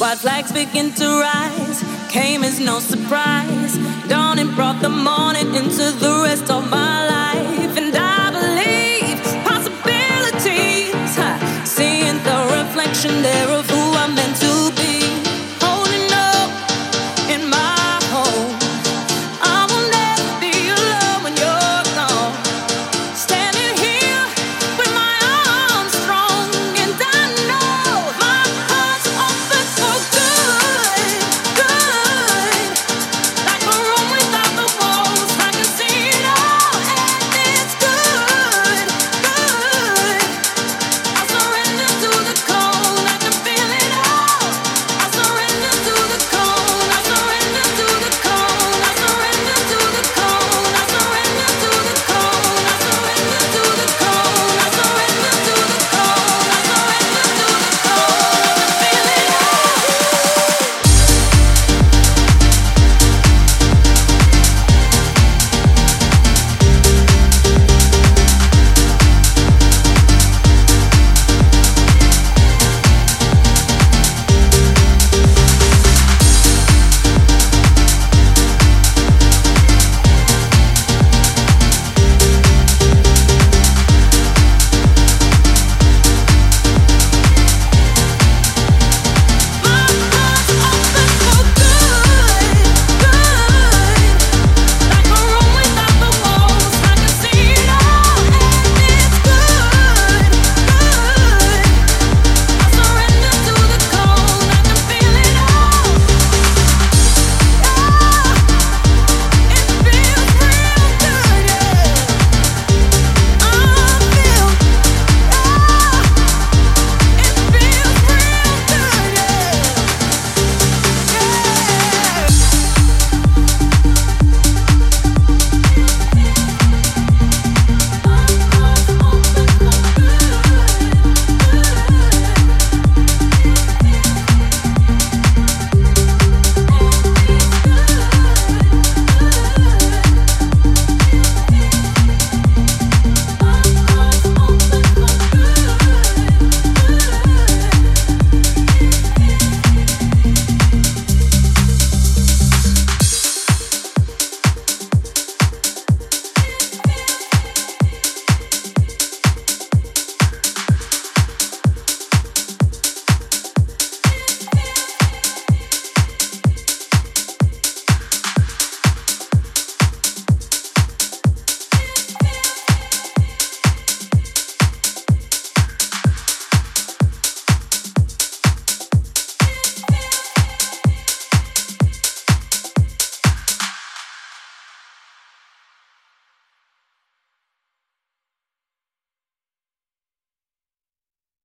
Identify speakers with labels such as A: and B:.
A: White flags begin to rise, came as no surprise. Dawning brought the morning into the rest of my life.